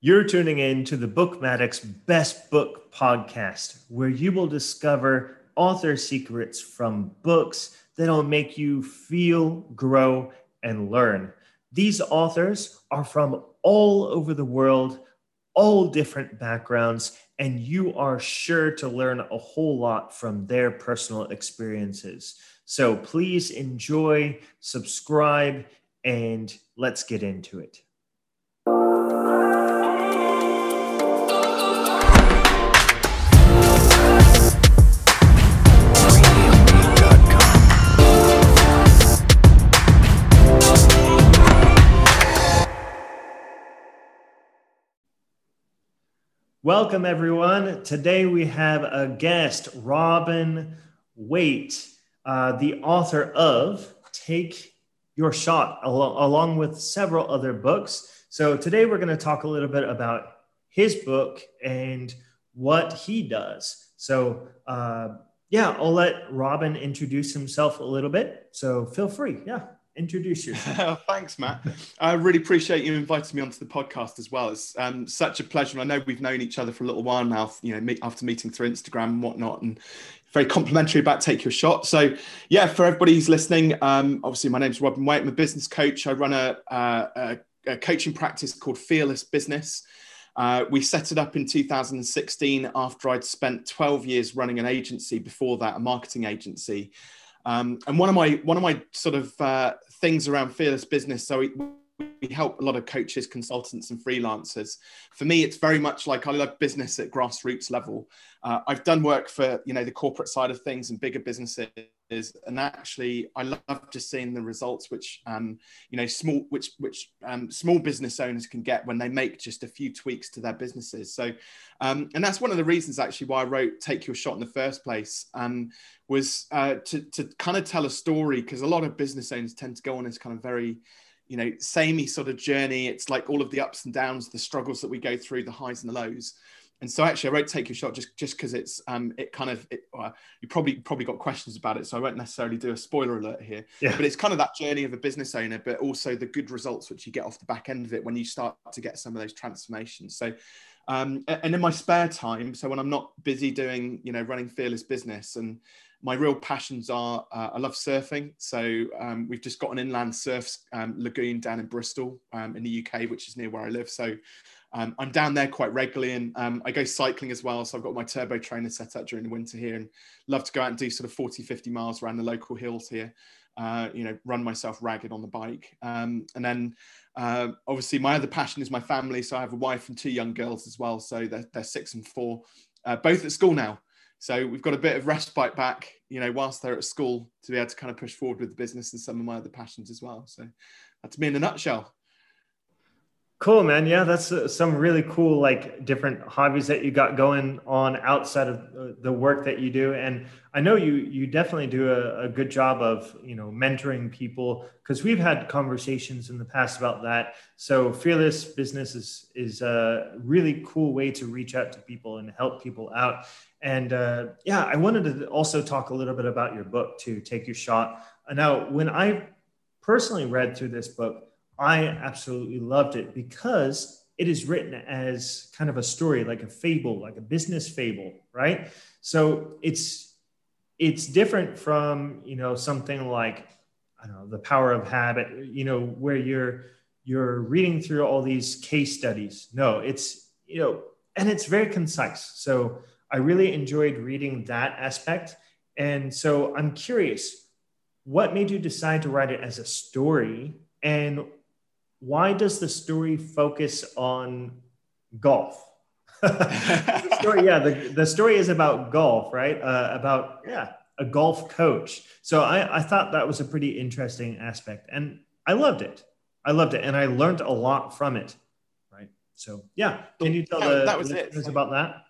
You're tuning in to the Bookmatic's Best Book podcast, where you will discover author secrets from books that'll make you feel, grow, and learn. These authors are from all over the world, all different backgrounds, and you are sure to learn a whole lot from their personal experiences. So please enjoy, subscribe, and let's get into it. Welcome, everyone. Today we have a guest, Robin Waite, uh, the author of Take Your Shot, al- along with several other books. So today we're going to talk a little bit about his book and what he does. So, uh, yeah, I'll let Robin introduce himself a little bit. So feel free. Yeah introduce yourself. Thanks, Matt. I really appreciate you inviting me onto the podcast as well. It's um, such a pleasure. I know we've known each other for a little while now, you know, after meeting through Instagram and whatnot, and very complimentary about Take Your Shot. So, yeah, for everybody who's listening, um, obviously, my name's Robin Waite. I'm a business coach. I run a, a, a coaching practice called Fearless Business. Uh, we set it up in 2016 after I'd spent 12 years running an agency before that, a marketing agency. Um, and one of my one of my sort of uh, things around fearless business. So we, help a lot of coaches, consultants, and freelancers. For me, it's very much like I love business at grassroots level. Uh, I've done work for you know the corporate side of things and bigger businesses, and actually, I love just seeing the results which um, you know small which which um, small business owners can get when they make just a few tweaks to their businesses. So, um, and that's one of the reasons actually why I wrote "Take Your Shot" in the first place um, was uh, to to kind of tell a story because a lot of business owners tend to go on this kind of very you know samey sort of journey. It's like all of the ups and downs, the struggles that we go through, the highs and the lows and so actually I wrote take your shot just just because it's um it kind of it, you probably probably got questions about it so I won't necessarily do a spoiler alert here yeah. but it's kind of that journey of a business owner but also the good results which you get off the back end of it when you start to get some of those transformations so um and in my spare time so when I'm not busy doing you know running fearless business and my real passions are uh, I love surfing. So um, we've just got an inland surf um, lagoon down in Bristol um, in the UK, which is near where I live. So um, I'm down there quite regularly and um, I go cycling as well. So I've got my turbo trainer set up during the winter here and love to go out and do sort of 40, 50 miles around the local hills here. Uh, you know, run myself ragged on the bike. Um, and then uh, obviously my other passion is my family. So I have a wife and two young girls as well. So they're, they're six and four, uh, both at school now. So we've got a bit of respite back, you know, whilst they're at school to be able to kind of push forward with the business and some of my other passions as well. So that's me in a nutshell. Cool, man. Yeah, that's uh, some really cool, like different hobbies that you got going on outside of uh, the work that you do. And I know you you definitely do a, a good job of you know mentoring people because we've had conversations in the past about that. So fearless business is is a really cool way to reach out to people and help people out. And uh, yeah, I wanted to also talk a little bit about your book to take your shot. Now, when I personally read through this book I absolutely loved it because it is written as kind of a story, like a fable, like a business fable, right? So it's it's different from you know something like I don't know the power of habit, you know, where you're you're reading through all these case studies. No, it's you know, and it's very concise. So I really enjoyed reading that aspect. And so I'm curious, what made you decide to write it as a story? And why does the story focus on golf? the story, yeah, the, the story is about golf, right? Uh, about, yeah, a golf coach. So I, I thought that was a pretty interesting aspect. And I loved it. I loved it. And I learned a lot from it. Right. So, yeah. Can you tell the that was listeners it. about that?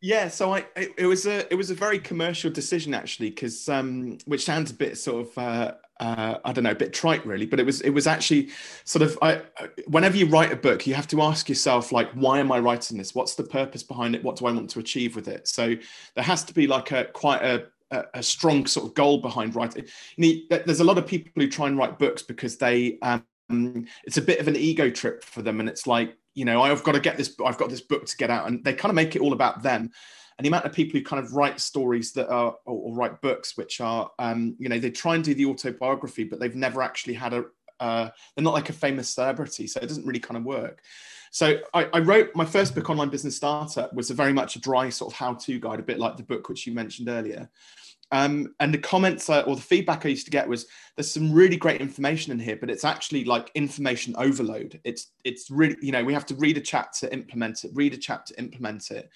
Yeah, so I it, it, was a it was a very commercial decision actually because um, which sounds a bit sort of uh, uh, I don't know a bit trite really, but it was it was actually sort of I whenever you write a book you have to ask yourself like why am I writing this? What's the purpose behind it? What do I want to achieve with it? So there has to be like a quite a a, a strong sort of goal behind writing. You there's a lot of people who try and write books because they um, it's a bit of an ego trip for them, and it's like you know, I've got to get this, I've got this book to get out. And they kind of make it all about them. And the amount of people who kind of write stories that are, or, or write books, which are, um, you know, they try and do the autobiography, but they've never actually had a, uh, they're not like a famous celebrity. So it doesn't really kind of work. So I, I, wrote my first book, Online Business startup was a very much a dry sort of how-to guide, a bit like the book which you mentioned earlier. Um, and the comments uh, or the feedback I used to get was there's some really great information in here, but it's actually like information overload. It's it's really you know we have to read a chapter implement it, read a chapter implement it.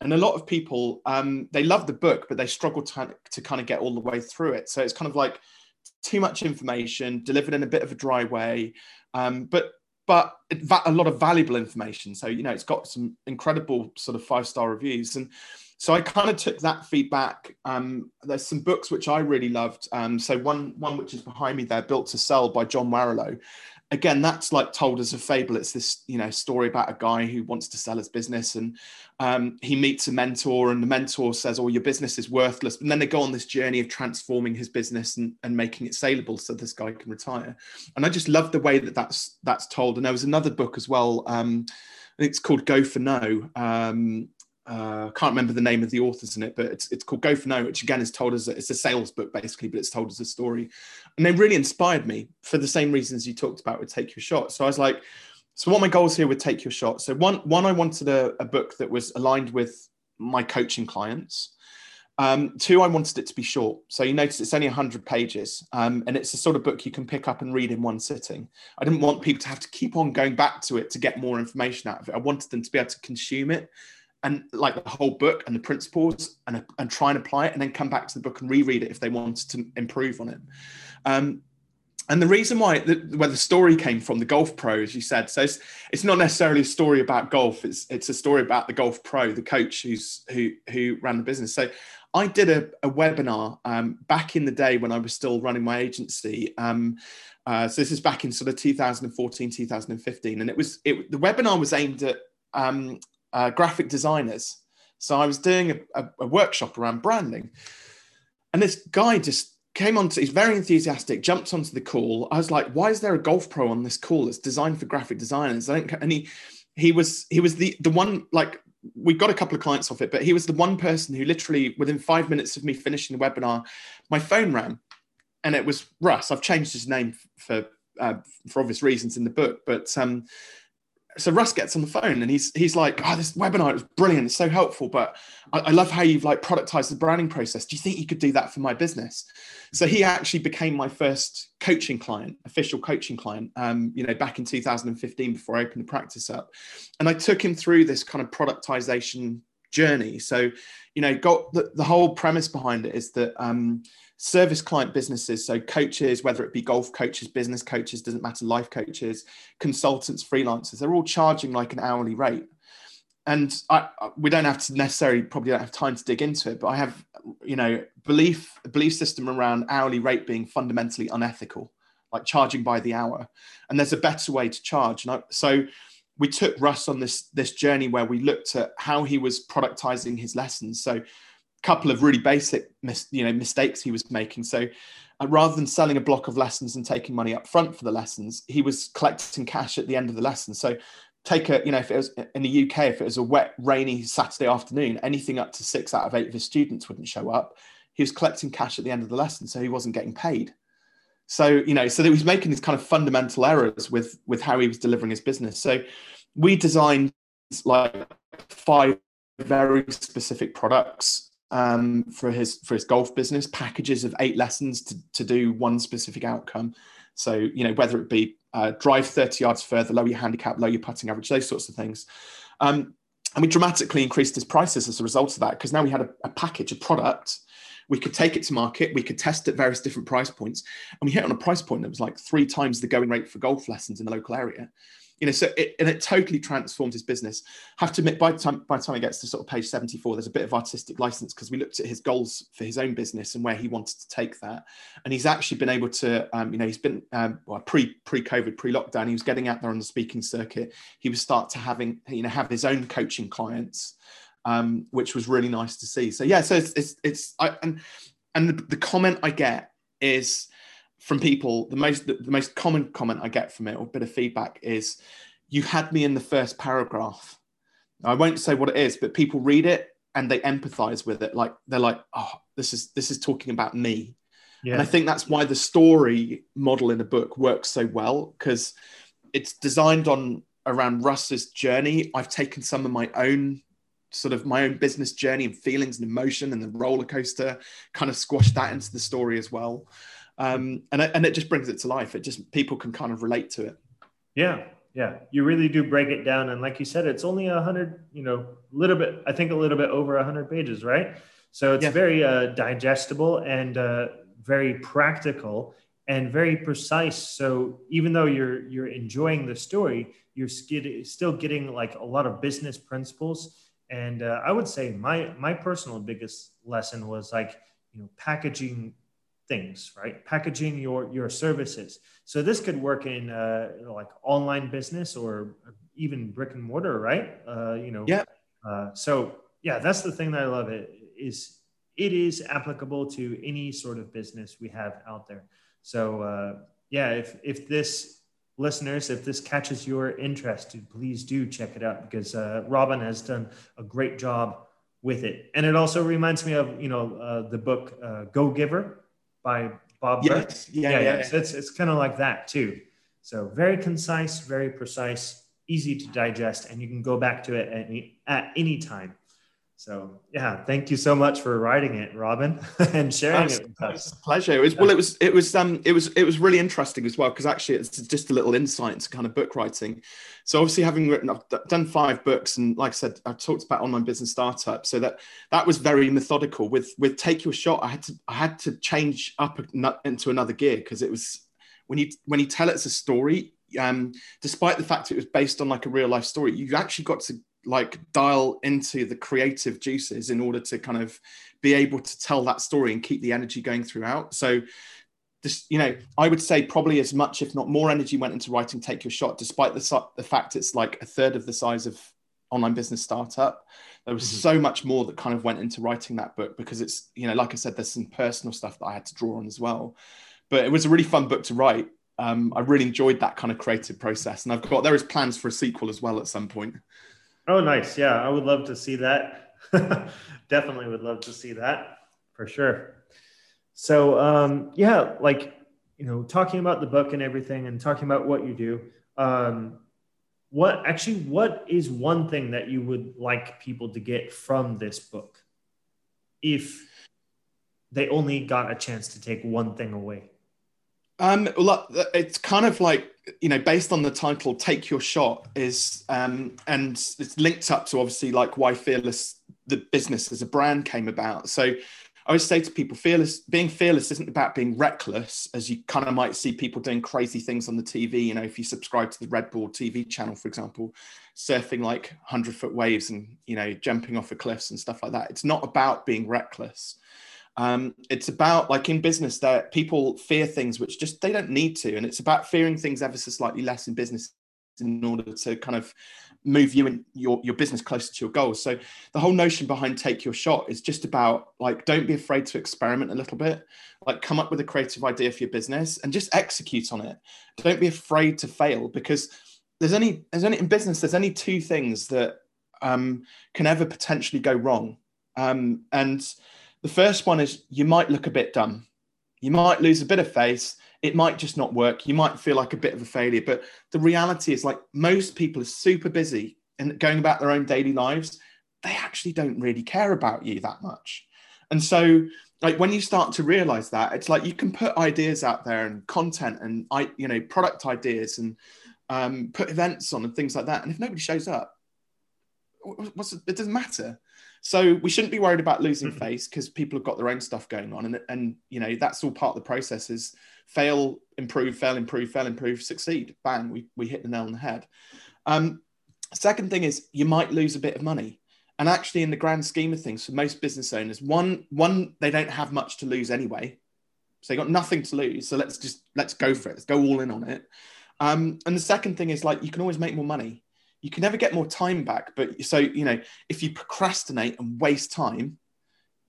And a lot of people um, they love the book, but they struggle to, to kind of get all the way through it. So it's kind of like too much information delivered in a bit of a dry way, um, but but a lot of valuable information. So you know it's got some incredible sort of five star reviews and so I kind of took that feedback. Um, there's some books which I really loved. Um, so one one which is behind me there, Built to Sell by John Warrillow. Again, that's like told as a fable. It's this you know story about a guy who wants to sell his business, and um, he meets a mentor, and the mentor says, "Oh, your business is worthless." And then they go on this journey of transforming his business and, and making it saleable, so this guy can retire. And I just love the way that that's that's told. And there was another book as well. Um, it's called Go for No. Uh, can't remember the name of the authors in it, but it's, it's called Go for No, which again is told as a, it's a sales book basically, but it's told as a story. And they really inspired me for the same reasons you talked about with Take Your Shot. So I was like, so what my goals here would Take Your Shot? So one, one I wanted a, a book that was aligned with my coaching clients. Um, two, I wanted it to be short. So you notice it's only 100 pages um, and it's the sort of book you can pick up and read in one sitting. I didn't want people to have to keep on going back to it to get more information out of it. I wanted them to be able to consume it and like the whole book and the principles and, and try and apply it and then come back to the book and reread it if they wanted to improve on it. Um, and the reason why the, where the story came from, the golf pro, as you said, so it's, it's not necessarily a story about golf. It's it's a story about the golf pro, the coach who's who who ran the business. So I did a, a webinar um, back in the day when I was still running my agency. Um, uh, so this is back in sort of 2014, 2015, and it was it, the webinar was aimed at um, uh, graphic designers. So I was doing a, a, a, workshop around branding, and this guy just came on. To, he's very enthusiastic. Jumped onto the call. I was like, "Why is there a golf pro on this call that's designed for graphic designers?" I don't. And he he was he was the the one like we got a couple of clients off it, but he was the one person who literally within five minutes of me finishing the webinar, my phone rang, and it was Russ. I've changed his name for uh, for obvious reasons in the book, but um, so Russ gets on the phone and he's he's like, "Oh, this webinar was brilliant. It's so helpful, but I, I, love how you've like productized the branding process. Do you think you could do that for my business?" So he actually became my first coaching client, official coaching client. Um, you know, back in 2015 before I opened the practice up, and I took him through this kind of productization journey. So, you know, got the, the whole premise behind it is that. Um, service client businesses, so coaches, whether it be golf coaches, business coaches, doesn't matter, life coaches, consultants, freelancers, they're all charging like an hourly rate. And I, we don't have to necessarily probably don't have time to dig into it, but I have, you know, belief belief system around hourly rate being fundamentally unethical, like charging by the hour. And there's a better way to charge. And I, so we took Russ on this this journey where we looked at how he was productizing his lessons. So couple of really basic mis- you know mistakes he was making. So uh, rather than selling a block of lessons and taking money up front for the lessons he was collecting cash at the end of the lesson. So take a you know if it was in the uk if it was a wet rainy saturday afternoon anything up to six out of eight of his students wouldn't show up. He was collecting cash at the end of the lesson so he wasn't getting paid. So you know so he was making these kind of fundamental errors with with how he was delivering his business. So we designed like five very specific products um, for his for his golf business, packages of eight lessons to, to do one specific outcome. So you know whether it be uh, drive 30 yards further, lower your handicap, lower your putting average, those sorts of things. Um, and we dramatically increased his prices as a result of that because now we had a, a package, a product. We could take it to market. We could test at various different price points, and we hit on a price point that was like three times the going rate for golf lessons in the local area you know, so it, and it totally transformed his business. Have to admit, by the time by the time he gets to sort of page seventy four, there's a bit of artistic license because we looked at his goals for his own business and where he wanted to take that, and he's actually been able to, um, you know, he's been um, well, pre pre COVID, pre lockdown, he was getting out there on the speaking circuit. He was start to having, you know, have his own coaching clients, um, which was really nice to see. So yeah, so it's it's, it's I, and and the, the comment I get is from people, the most the, the most common comment I get from it or bit of feedback is, you had me in the first paragraph. I won't say what it is, but people read it and they empathize with it. Like they're like, oh, this is this is talking about me. Yeah. And I think that's why the story model in the book works so well because it's designed on around Russ's journey. I've taken some of my own sort of my own business journey and feelings and emotion and the roller coaster, kind of squashed that into the story as well. Um, and, and it just brings it to life. It just people can kind of relate to it. Yeah, yeah, you really do break it down, and like you said, it's only a hundred, you know, a little bit. I think a little bit over a hundred pages, right? So it's yeah. very uh, digestible and uh, very practical and very precise. So even though you're you're enjoying the story, you're still getting like a lot of business principles. And uh, I would say my my personal biggest lesson was like you know packaging things, right? Packaging your your services. So this could work in uh, like online business or even brick and mortar, right? Uh, you know. Yeah. Uh, so yeah, that's the thing that I love. It is it is applicable to any sort of business we have out there. So uh, yeah, if if this listeners, if this catches your interest, please do check it out because uh, Robin has done a great job with it. And it also reminds me of you know uh, the book uh, Go Giver by Bob yes. Yeah, yeah, yeah, yeah. So it's it's kind of like that too. So very concise, very precise, easy to digest, and you can go back to it at any, at any time. So yeah, thank you so much for writing it, Robin, and sharing it with us. pleasure. It was well, it was it was um it was it was really interesting as well because actually it's just a little insight into kind of book writing. So obviously having written, I've done five books, and like I said, I've talked about online business startup. So that that was very methodical. With with Take Your Shot, I had to I had to change up into another gear because it was when you when you tell it as a story, um, despite the fact it was based on like a real life story, you actually got to like dial into the creative juices in order to kind of be able to tell that story and keep the energy going throughout. So this, you know, I would say probably as much, if not more, energy went into writing "Take Your Shot," despite the the fact it's like a third of the size of online business startup. There was mm-hmm. so much more that kind of went into writing that book because it's, you know, like I said, there's some personal stuff that I had to draw on as well. But it was a really fun book to write. Um, I really enjoyed that kind of creative process, and I've got there is plans for a sequel as well at some point. Oh, nice. Yeah, I would love to see that. Definitely would love to see that for sure. So, um, yeah, like, you know, talking about the book and everything and talking about what you do. Um, what actually, what is one thing that you would like people to get from this book if they only got a chance to take one thing away? Um, well, it's kind of like you know, based on the title "Take Your Shot," is um, and it's linked up to obviously like why Fearless, the business as a brand, came about. So I always say to people, fearless, being fearless isn't about being reckless, as you kind of might see people doing crazy things on the TV. You know, if you subscribe to the Red Bull TV channel, for example, surfing like hundred foot waves and you know jumping off of cliffs and stuff like that. It's not about being reckless. Um, it's about like in business that people fear things which just they don't need to, and it's about fearing things ever so slightly less in business in order to kind of move you and your, your business closer to your goals. So the whole notion behind take your shot is just about like don't be afraid to experiment a little bit. Like come up with a creative idea for your business and just execute on it. Don't be afraid to fail because there's only there's only in business there's only two things that um, can ever potentially go wrong. Um, and the first one is you might look a bit dumb. You might lose a bit of face. It might just not work. You might feel like a bit of a failure. But the reality is, like most people are super busy and going about their own daily lives. They actually don't really care about you that much. And so, like when you start to realize that, it's like you can put ideas out there and content and I, you know, product ideas and um, put events on and things like that. And if nobody shows up, what's it doesn't matter so we shouldn't be worried about losing mm-hmm. face because people have got their own stuff going on, and and you know that's all part of the process. Is fail, improve, fail, improve, fail, improve, succeed. Bang, we we hit the nail on the head. Um, second thing is you might lose a bit of money, and actually, in the grand scheme of things, for most business owners, one one they don't have much to lose anyway, so they got nothing to lose. So let's just let's go for it. Let's go all in on it. Um, and the second thing is like you can always make more money you can never get more time back. But so, you know, if you procrastinate and waste time,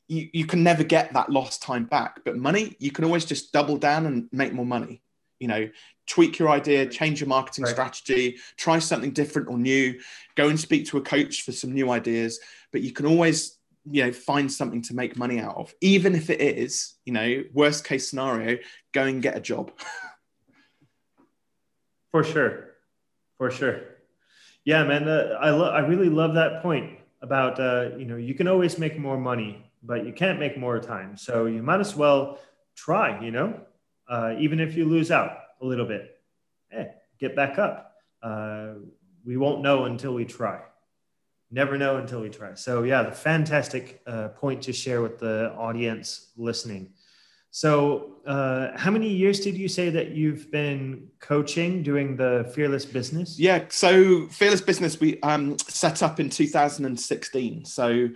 you, you can never get that lost time back. But money, you can always just double down and make more money. You know, tweak your idea, change your marketing Right. strategy, try something different or new, go and speak to a coach for some new ideas. But you can always, you know, find something to make money out of, even if it is, you know, worst case scenario, go and get a job. For sure, for sure. Yeah, man. Uh, I I really love that point about uh, you know you can always make more money, but you can't make more time. So you might as well try. You know, uh, even if you lose out a little bit, hey, get back up. Uh, we won't know until we try. Never know until we try. So yeah, the fantastic uh, point to share with the audience listening. So, uh, how many years did you say that you've been coaching, doing the fearless business? Yeah. So Fearless Business we um, set up in 2016. So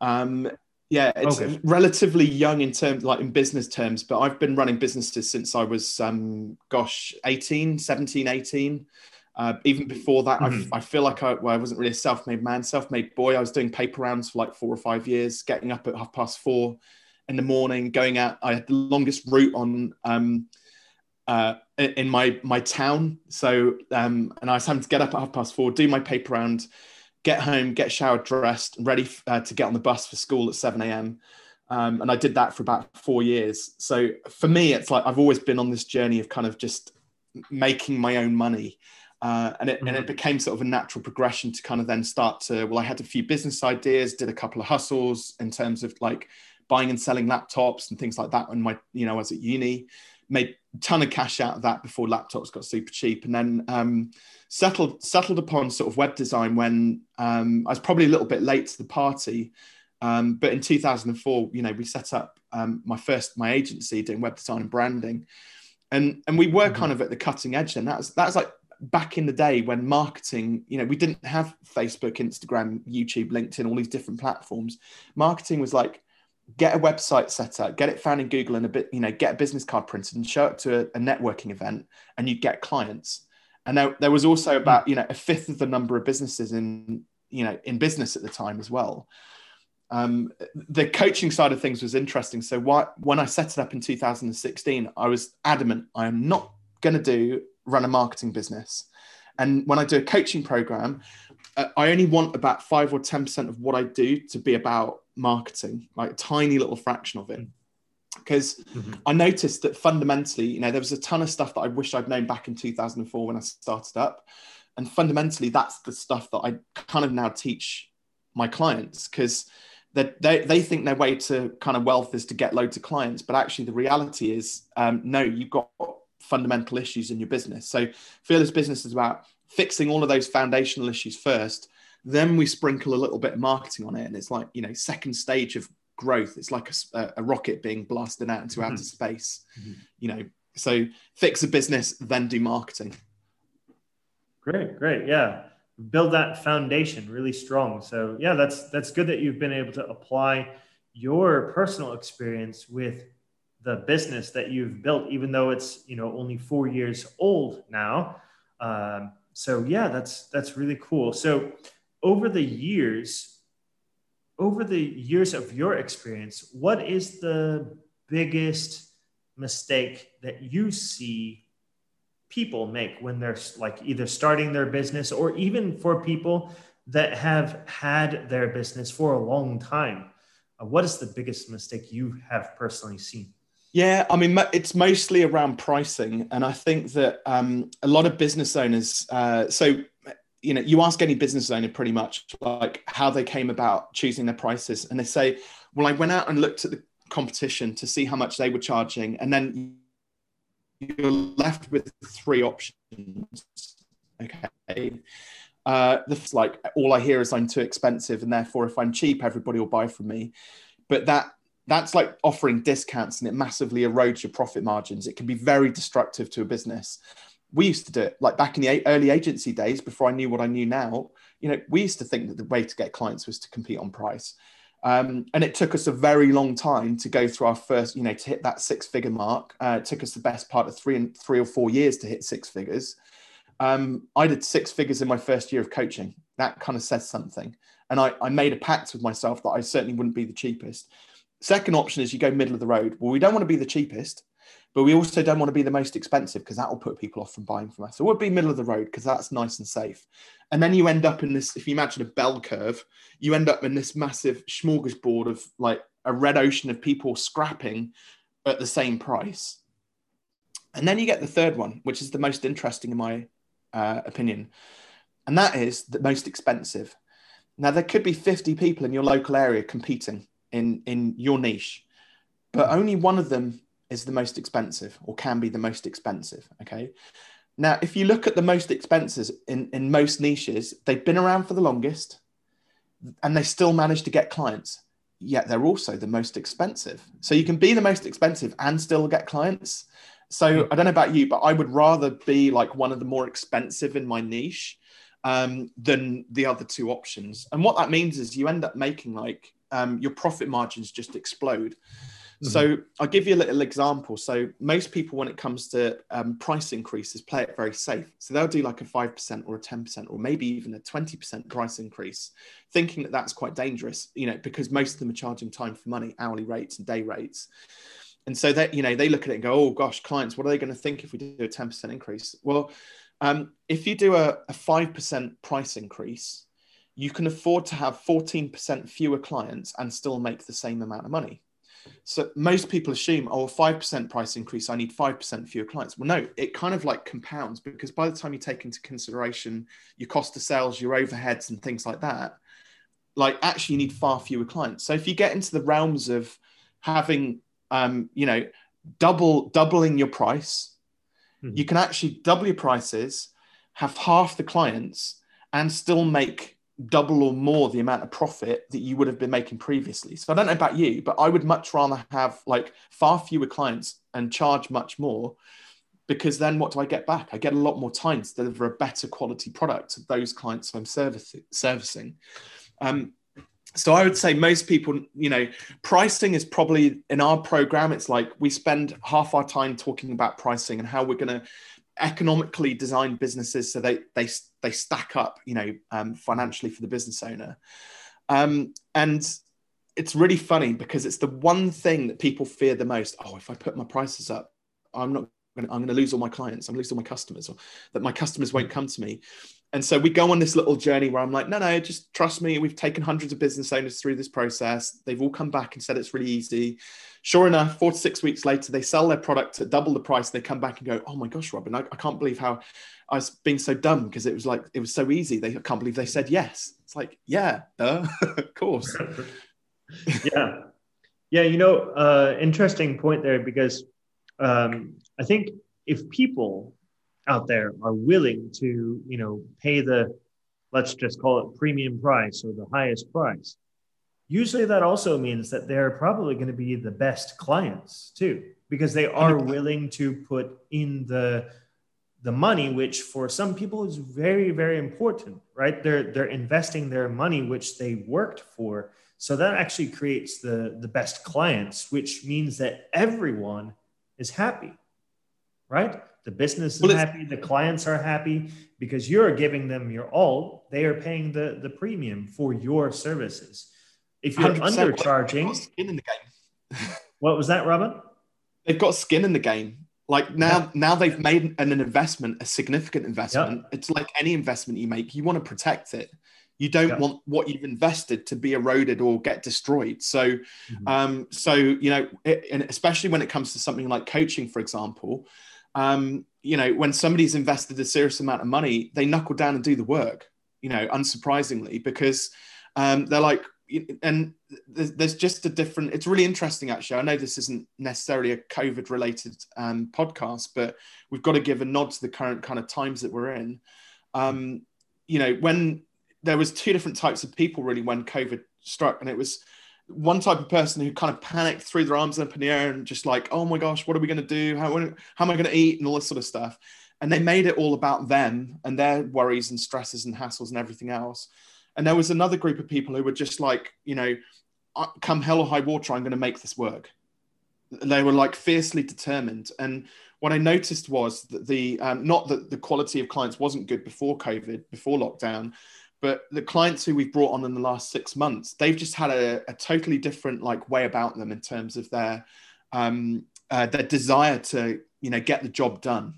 um, yeah, it's Okay. relatively young in terms like in business terms, but I've been running businesses since I was um, gosh 18, 17, 18. Uh, even before that, Mhm. I, I feel like I, well, I wasn't really a self-made man, self-made boy. I was doing paper rounds for like four or five years, getting up at half past four in the morning, going out. I had the longest route on um, uh, in my my town. So um, and I was having to get up at half past four, do my paper round, get home, get showered, dressed, ready uh, to get on the bus for school at seven a.m. Um, and I did that for about four years. So for me, it's like I've always been on this journey of kind of just making my own money. Uh, and it and it became sort of a natural progression to kind of then start to well, I had a few business ideas, did a couple of hustles in terms of like buying and selling laptops and things like that when my you know I was at uni. Made a ton of cash out of that before laptops got super cheap. And then um, settled settled upon sort of web design when um, I was probably a little bit late to the party. Um, but in 2004 you know we set up um, my first my agency doing web design and branding. And and we were Mhm. kind of at the cutting edge and that's that's like back in the day when marketing you know we didn't have facebook instagram youtube linkedin all these different platforms. Marketing was like get a website set up, get it found in Google and a bit, you know, get a business card printed and show it to a, a networking event and you get clients. And there, there was also about, you know, a fifth of the number of businesses in, you know, in business at the time as well. Um, the coaching side of things was interesting. So why, when I set it up in 2016, I was adamant I am not going to do run a marketing business. And when I do a coaching program, uh, I only want about five or 10% of what I do to be about marketing, like a tiny little fraction of it. Because Mhm. I noticed that fundamentally, you know, there was a ton of stuff that I wish I'd known back in 2004 when I started up. And fundamentally, that's the stuff that I kind of now teach my clients because they, they, they think their way to kind of wealth is to get loads of clients. But actually, the reality is, um, no, you've got fundamental issues in your business. So, Fearless Business is about fixing all of those foundational issues first then we sprinkle a little bit of marketing on it and it's like you know second stage of growth it's like a, a rocket being blasted out into Mhm. outer space Mhm. you know so fix a business then do marketing Great, great. Yeah. Build that foundation really strong. So yeah, that's that's good that you've been able to apply your personal experience with the business that you've built, even though it's you know only four years old now. Um, so yeah, that's that's really cool. So over the years, over the years of your experience, what is the biggest mistake that you see people make when they're like either starting their business or even for people that have had their business for a long time? Uh, what is the biggest mistake you have personally seen? Yeah i mean it's mostly around pricing and i think that um, a lot of business owners uh, so you know you ask any business owner pretty much like how they came about choosing their prices and they say well i went out and looked at the competition to see how much they were charging and then you're left with three options. Okay. Uh the like all i hear is i'm too expensive and therefore if i'm cheap everybody will buy from me. But that that's like offering discounts and it massively erodes your profit margins. It can be very destructive to a business we used to do it like back in the early agency days before i knew what i knew now you know we used to think that the way to get clients was to compete on price um, and it took us a very long time to go through our first, you know, to hit that six figure mark. Uh, it took us the best part of three and three or four years to hit six figures. Um, I did six figures in my first year of coaching. That kind of says something. And I, I made a pact with myself that I certainly wouldn't be the cheapest. Second option is you go middle of the road. Well, we don't want to be the cheapest, but we also don't want to be the most expensive because that will put people off from buying from us. So we'll be middle of the road because that's nice and safe. And then you end up in this, if you imagine a bell curve, you end up in this massive smorgasbord of like a red ocean of people scrapping at the same price. And then you get the third one, which is the most interesting in my uh, opinion. And that is the most expensive. Now, there could be 50 people in your local area competing in, in your niche, but only one of them is the most expensive or can be the most expensive. Okay. Now, if you look at the most expenses in, in most niches, they've been around for the longest and they still manage to get clients, yet they're also the most expensive. So you can be the most expensive and still get clients. So hmm. I don't know about you, but I would rather be like one of the more expensive in my niche um, than the other two options. And what that means is you end up making like um, your profit margins just explode. Mm-hmm. So I'll give you a little example. So most people, when it comes to um, price increases, play it very safe. So they'll do like a 5% or a 10% or maybe even a 20% price increase, thinking that that's quite dangerous, you know, because most of them are charging time for money, hourly rates and day rates. And so that, you know, they look at it and go, oh gosh, clients, what are they going to think if we do a 10% increase? Well, um, if you do a, a 5% price increase, you can afford to have 14% fewer clients and still make the same amount of money. So most people assume, oh, a 5% price increase, I need 5% fewer clients. Well, no, it kind of like compounds because by the time you take into consideration your cost of sales, your overheads, and things like that, like actually you need far fewer clients. So if you get into the realms of having, um, you know, double doubling your price, mm-hmm. you can actually double your prices, have half the clients, and still make double or more the amount of profit that you would have been making previously. So I don't know about you, but I would much rather have like far fewer clients and charge much more because then what do I get back? I get a lot more time to deliver a better quality product to those clients I'm servicing. Um, so I would say most people, you know, pricing is probably in our program. It's like we spend half our time talking about pricing and how we're going to economically design businesses so they they they stack up, you know, um, financially for the business owner. Um, and it's really funny because it's the one thing that people fear the most. Oh, if I put my prices up, I'm not. I'm going to lose all my clients. I'm going to lose all my customers, or that my customers won't come to me. And so we go on this little journey where I'm like, no, no, just trust me. We've taken hundreds of business owners through this process. They've all come back and said it's really easy. Sure enough, four to six weeks later, they sell their product at double the price. They come back and go, oh my gosh, Robin, I, I can't believe how I was being so dumb because it was like, it was so easy. They I can't believe they said yes. It's like, yeah, duh, of course. yeah. Yeah. You know, uh, interesting point there because um, I think if people out there are willing to, you know, pay the, let's just call it premium price or the highest price, usually that also means that they're probably going to be the best clients too, because they are willing to put in the the money, which for some people is very, very important, right? They're they're investing their money, which they worked for. So that actually creates the the best clients, which means that everyone is happy, right? The business is well, happy, the clients are happy because you're giving them your all. They are paying the, the premium for your services. If you're undercharging, skin in the game. what was that, Robin? They've got skin in the game. Like now, yeah. now they've made an, investment, a significant investment. Yep. It's like any investment you make, you want to protect it. You don't yep. want what you've invested to be eroded or get destroyed. So, mm-hmm. um, so you know, it, and especially when it comes to something like coaching, for example, um, you know, when somebody's invested a serious amount of money, they knuckle down and do the work, you know, unsurprisingly, because um, they're like, and there's just a different, it's really interesting actually. I know this isn't necessarily a COVID related um, podcast, but we've got to give a nod to the current kind of times that we're in. Um, you know, when there was two different types of people really when COVID struck, and it was one type of person who kind of panicked, threw their arms up in the air, and just like, oh my gosh, what are we going to do? How, how am I going to eat? And all this sort of stuff. And they made it all about them and their worries and stresses and hassles and everything else. And there was another group of people who were just like, you know, uh, come hell or high water, I'm going to make this work. They were like fiercely determined. And what I noticed was that the um, not that the quality of clients wasn't good before COVID, before lockdown, but the clients who we've brought on in the last six months they've just had a, a totally different like way about them in terms of their um, uh, their desire to you know get the job done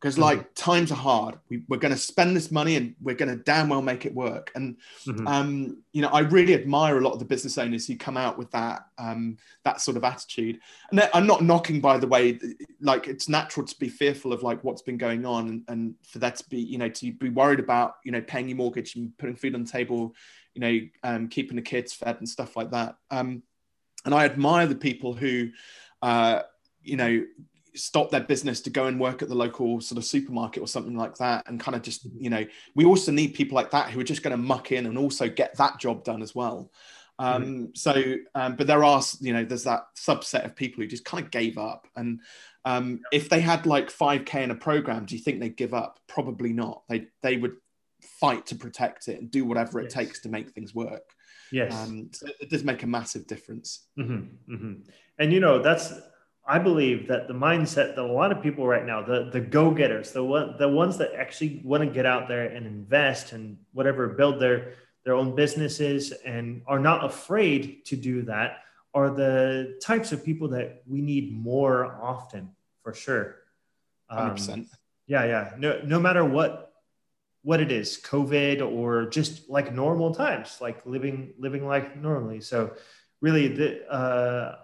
because mm-hmm. like times are hard we, are going to spend this money and we're going to damn well make it work and mm-hmm. um, you know i really admire a lot of the business owners who come out with that um, that sort of attitude and i'm not knocking by the way like it's natural to be fearful of like what's been going on and, and for that to be you know to be worried about you know paying your mortgage and putting food on the table you know um, keeping the kids fed and stuff like that um, and i admire the people who uh, you know stop their business to go and work at the local sort of supermarket or something like that and kind of just mm-hmm. you know we also need people like that who are just going to muck in and also get that job done as well um, mm-hmm. so um, but there are you know there's that subset of people who just kind of gave up and um, if they had like 5k in a program do you think they'd give up probably not they they would fight to protect it and do whatever it yes. takes to make things work yes um, so it does make a massive difference mm-hmm. Mm-hmm. and you know that's I believe that the mindset that a lot of people right now, the the go getters, the one, the ones that actually want to get out there and invest and whatever, build their their own businesses and are not afraid to do that, are the types of people that we need more often, for sure. Um, 100%. Yeah, yeah. No, no matter what what it is, COVID or just like normal times, like living living life normally. So, really, the. Uh,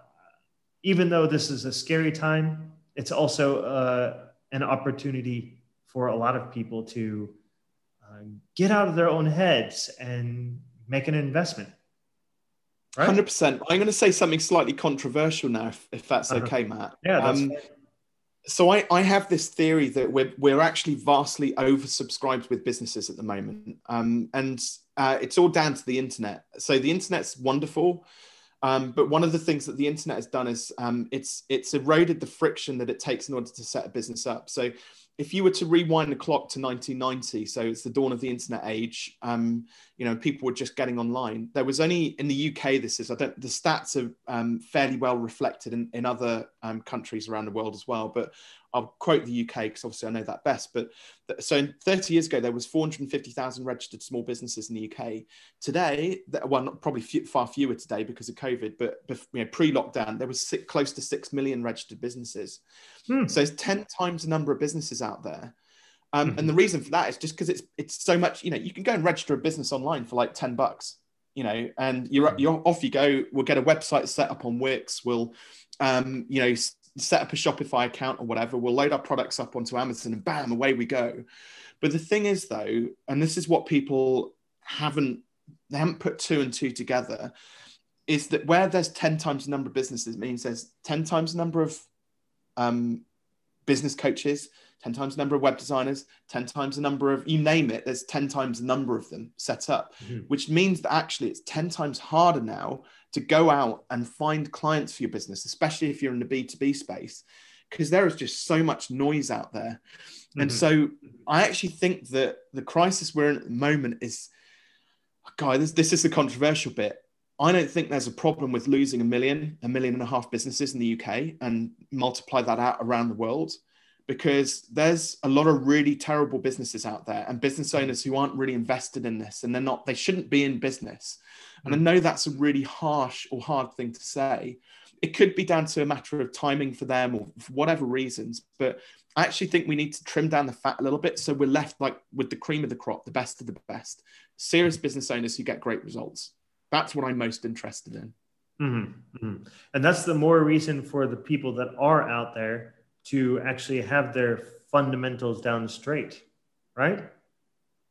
even though this is a scary time, it's also uh, an opportunity for a lot of people to uh, get out of their own heads and make an investment. Right? 100%. I'm going to say something slightly controversial now, if, if that's uh-huh. okay, Matt. Yeah, that's um, So I, I have this theory that we're, we're actually vastly oversubscribed with businesses at the moment. Um, and uh, it's all down to the internet. So the internet's wonderful. Um, but one of the things that the internet has done is um, it's it's eroded the friction that it takes in order to set a business up. So if you were to rewind the clock to 1990, so it's the dawn of the internet age, um, you know, people were just getting online. There was only in the UK, this is, I don't, the stats are um, fairly well reflected in, in other um, countries around the world as well. But I'll quote the UK because obviously I know that best. But th- so 30 years ago, there was 450,000 registered small businesses in the UK. Today, well, not, probably few, far fewer today because of COVID, but you know, pre-lockdown, there was six, close to 6 million registered businesses. Hmm. So it's 10 times the number of businesses out there. Um, mm-hmm. And the reason for that is just because it's it's so much, you know, you can go and register a business online for like 10 bucks, you know, and you're, hmm. you're off you go. We'll get a website set up on Wix. We'll, um, you know, set up a Shopify account or whatever. We'll load our products up onto Amazon and bam, away we go. But the thing is, though, and this is what people haven't they haven't put two and two together, is that where there's 10 times the number of businesses means there's 10 times the number of um, business coaches, 10 times the number of web designers, 10 times the number of, you name it, there's 10 times the number of them set up, mm-hmm. which means that actually it's 10 times harder now to go out and find clients for your business, especially if you're in the B2B space, because there is just so much noise out there. Mm-hmm. And so I actually think that the crisis we're in at the moment is, guy, this, this is the controversial bit. I don't think there's a problem with losing a million, a million and a half businesses in the UK and multiply that out around the world because there's a lot of really terrible businesses out there and business owners who aren't really invested in this and they're not, they shouldn't be in business. And I hmm. know that's a really harsh or hard thing to say. It could be down to a matter of timing for them or for whatever reasons, but I actually think we need to trim down the fat a little bit so we're left like with the cream of the crop, the best of the best, serious business owners who get great results. That's what I'm most interested in. Mm-hmm, mm-hmm. And that's the more reason for the people that are out there to actually have their fundamentals down straight, right?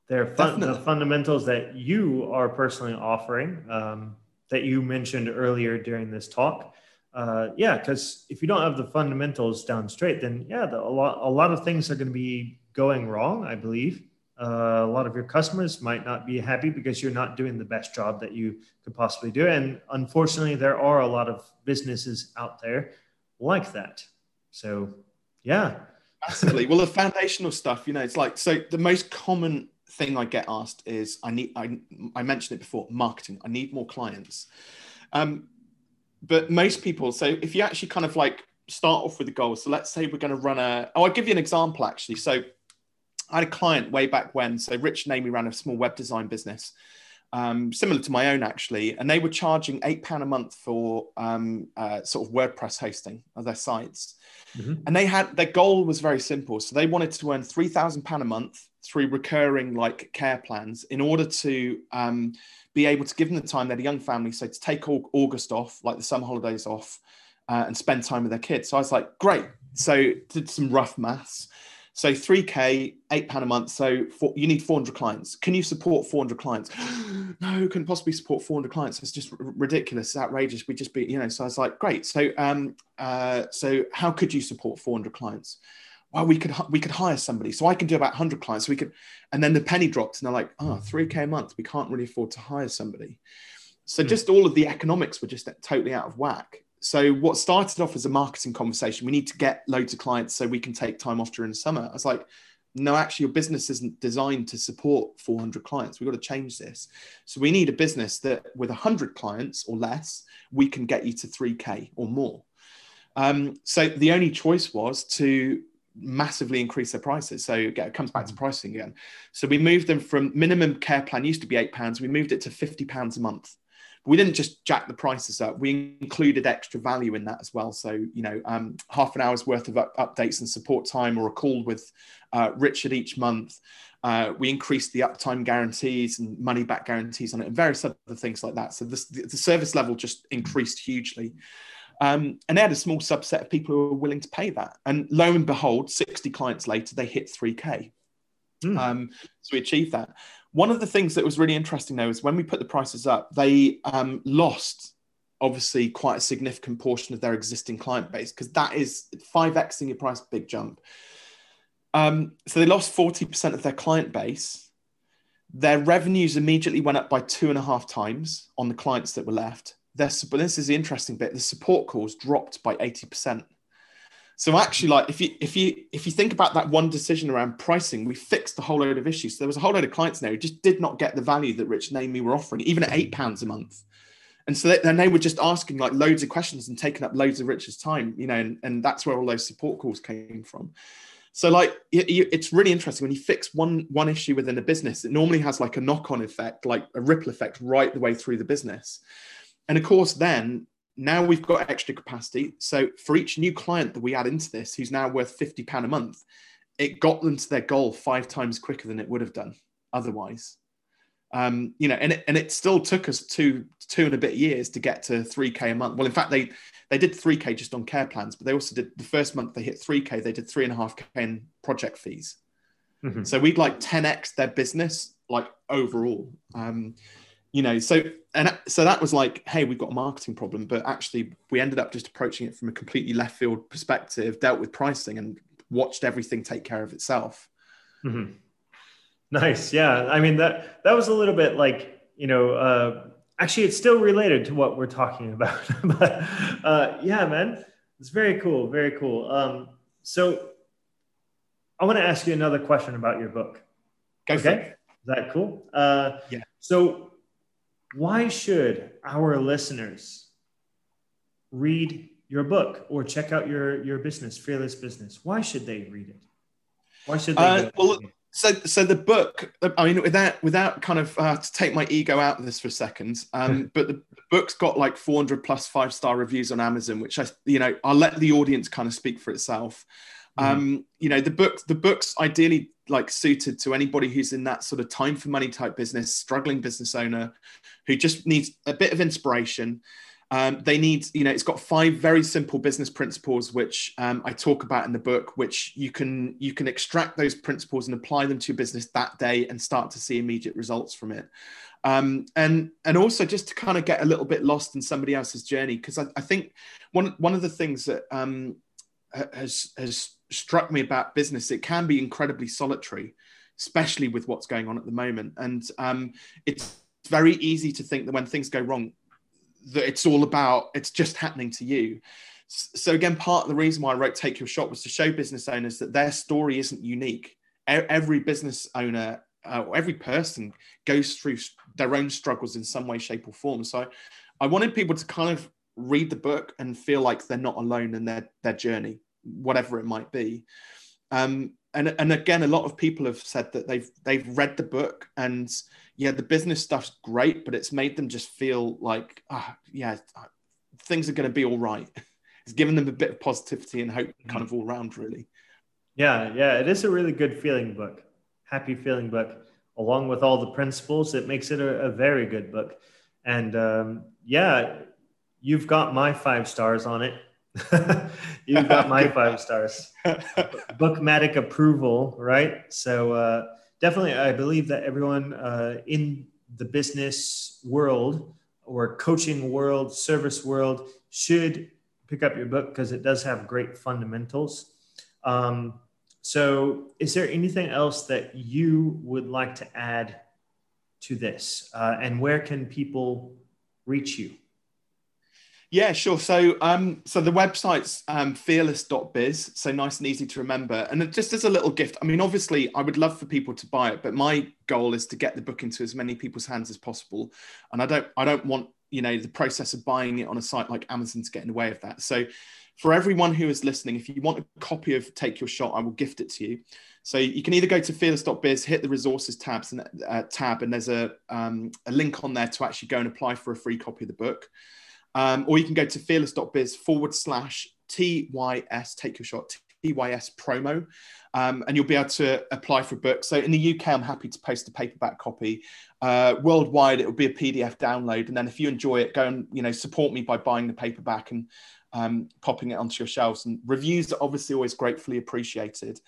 Their fun, the fundamentals that you are personally offering um, that you mentioned earlier during this talk. Uh, yeah, because if you don't have the fundamentals down straight, then yeah, the, a lot a lot of things are going to be going wrong. I believe uh, a lot of your customers might not be happy because you're not doing the best job that you could possibly do. And unfortunately, there are a lot of businesses out there like that. So, yeah. Absolutely. well, the foundational stuff, you know, it's like so the most common thing I get asked is I need I I mentioned it before marketing. I need more clients. Um, but most people, so if you actually kind of like start off with a goal, so let's say we're going to run a. Oh, I'll give you an example actually. So I had a client way back when. So Rich and Amy ran a small web design business. Um, similar to my own actually, and they were charging eight pound a month for um, uh, sort of WordPress hosting of their sites. Mm-hmm. And they had their goal was very simple. So they wanted to earn three thousand pound a month through recurring like care plans in order to um, be able to give them the time. They had a young family, so to take all August off, like the summer holidays off, uh, and spend time with their kids. So I was like, great. So did some rough maths. So 3K, eight pound a month. So for, you need 400 clients. Can you support 400 clients? no, couldn't possibly support 400 clients. It's just ridiculous. It's outrageous. We just be, you know, so I was like, great. So, um, uh, so how could you support 400 clients? Well, we could, we could hire somebody. So I can do about 100 clients. So we could, and then the penny dropped and they're like, oh, 3K a month. We can't really afford to hire somebody. So hmm. just all of the economics were just totally out of whack. So what started off as a marketing conversation, we need to get loads of clients so we can take time off during the summer. I was like, no, actually, your business isn't designed to support 400 clients. We've got to change this. So we need a business that with 100 clients or less, we can get you to 3K or more. Um, so the only choice was to massively increase their prices. So again, it comes back to mm. pricing again. So we moved them from minimum care plan used to be eight pounds. We moved it to 50 pounds a month we didn't just jack the prices up. We included extra value in that as well. So, you know, um, half an hour's worth of updates and support time or a call with uh, Richard each month. Uh, we increased the uptime guarantees and money back guarantees on it and various other things like that. So this, the service level just increased hugely. Um, and they had a small subset of people who were willing to pay that. And lo and behold, 60 clients later, they hit 3K. Mm. Um, so we achieved that. One of the things that was really interesting though is when we put the prices up, they um, lost obviously quite a significant portion of their existing client base because that is 5xing your price, big jump. Um, so they lost 40% of their client base. Their revenues immediately went up by two and a half times on the clients that were left. Their, this is the interesting bit the support calls dropped by 80%. So actually, like if you if you if you think about that one decision around pricing, we fixed a whole load of issues. So there was a whole load of clients now who just did not get the value that Rich and Amy were offering, even at eight pounds a month. And so then they were just asking like loads of questions and taking up loads of Rich's time, you know, and, and that's where all those support calls came from. So like it's really interesting when you fix one one issue within a business, it normally has like a knock on effect, like a ripple effect right the way through the business. And of course, then now we've got extra capacity. So for each new client that we add into this, who's now worth fifty pound a month, it got them to their goal five times quicker than it would have done otherwise. Um, you know, and it, and it still took us two two and a bit years to get to three k a month. Well, in fact, they they did three k just on care plans, but they also did the first month they hit three k. They did three and a half k in project fees. Mm-hmm. So we'd like ten x their business like overall. Um, you know so and so that was like hey we've got a marketing problem but actually we ended up just approaching it from a completely left field perspective dealt with pricing and watched everything take care of itself. Mm-hmm. nice. Yeah. I mean that that was a little bit like you know uh actually it's still related to what we're talking about but uh yeah man it's very cool very cool. Um so i want to ask you another question about your book. Go okay? is that cool? Uh yeah. so why should our listeners read your book or check out your your business fearless business? Why should they read it? Why should they uh, well so so the book i mean without without kind of uh, to take my ego out of this for a second um, but the book's got like 400 plus five star reviews on amazon which i you know i'll let the audience kind of speak for itself mm-hmm. um, you know the book the book's ideally like suited to anybody who's in that sort of time for money type business struggling business owner who just needs a bit of inspiration um, they need you know it's got five very simple business principles which um, i talk about in the book which you can you can extract those principles and apply them to your business that day and start to see immediate results from it um, and and also just to kind of get a little bit lost in somebody else's journey because I, I, think one one of the things that um, has has struck me about business it can be incredibly solitary especially with what's going on at the moment. And um, it's very easy to think that when things go wrong that it's all about it's just happening to you. So again part of the reason why i wrote take your shot was to show business owners that their story isn't unique. Every business owner uh, every person goes through their own struggles in some way shape or form. So i wanted people to kind of read the book and feel like they're not alone in their their journey whatever it might be. Um, and and again, a lot of people have said that they've they've read the book and yeah, the business stuff's great, but it's made them just feel like ah, yeah, things are going to be all right. It's given them a bit of positivity and hope, kind of all around, really. Yeah, yeah, it is a really good feeling book, happy feeling book. Along with all the principles, it makes it a, a very good book. And um, yeah, you've got my five stars on it. You've got my five stars. Bookmatic approval, right? So uh, definitely, I believe that everyone uh, in the business world or coaching world, service world should pick up your book because it does have great fundamentals. Um, so, is there anything else that you would like to add to this? Uh, and where can people reach you? Yeah, sure. So, um, so the website's um, fearless.biz, so nice and easy to remember. And just as a little gift, I mean, obviously, I would love for people to buy it, but my goal is to get the book into as many people's hands as possible. And I don't, I don't want you know the process of buying it on a site like Amazon to get in the way of that. So, for everyone who is listening, if you want a copy of Take Your Shot, I will gift it to you. So you can either go to fearless.biz, hit the resources tabs and uh, tab, and there's a um, a link on there to actually go and apply for a free copy of the book. Um, or you can go to fearless.biz forward slash TYS, take your shot, TYS promo, um, and you'll be able to apply for a book. So in the UK, I'm happy to post a paperback copy. Uh, worldwide, it will be a PDF download. And then if you enjoy it, go and you know support me by buying the paperback and um, popping it onto your shelves. And reviews are obviously always gratefully appreciated.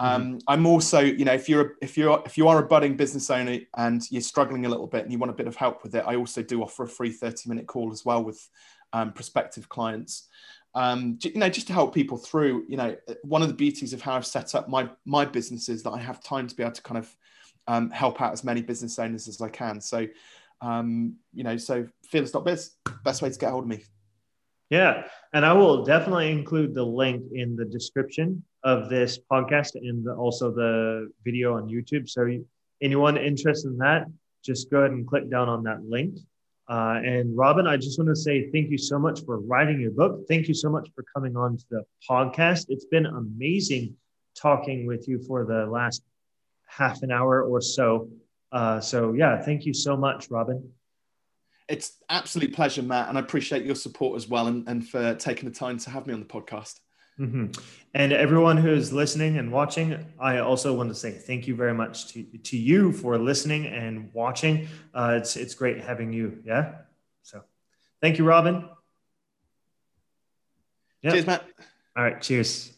Um, mm-hmm. I'm also, you know, if you're if you're if you are a budding business owner and you're struggling a little bit and you want a bit of help with it, I also do offer a free 30 minute call as well with um, prospective clients. Um, you know, just to help people through. You know, one of the beauties of how I've set up my my business is that I have time to be able to kind of um, help out as many business owners as I can. So, um, you know, so fearless.biz, best way to get hold of me. Yeah. And I will definitely include the link in the description of this podcast and also the video on YouTube. So, anyone interested in that, just go ahead and click down on that link. Uh, and Robin, I just want to say thank you so much for writing your book. Thank you so much for coming on to the podcast. It's been amazing talking with you for the last half an hour or so. Uh, so, yeah, thank you so much, Robin it's absolute pleasure, Matt, and I appreciate your support as well, and, and for taking the time to have me on the podcast. Mm-hmm. And everyone who is listening and watching, I also want to say thank you very much to, to you for listening and watching. Uh, it's it's great having you. Yeah. So, thank you, Robin. Yep. Cheers, Matt. All right. Cheers.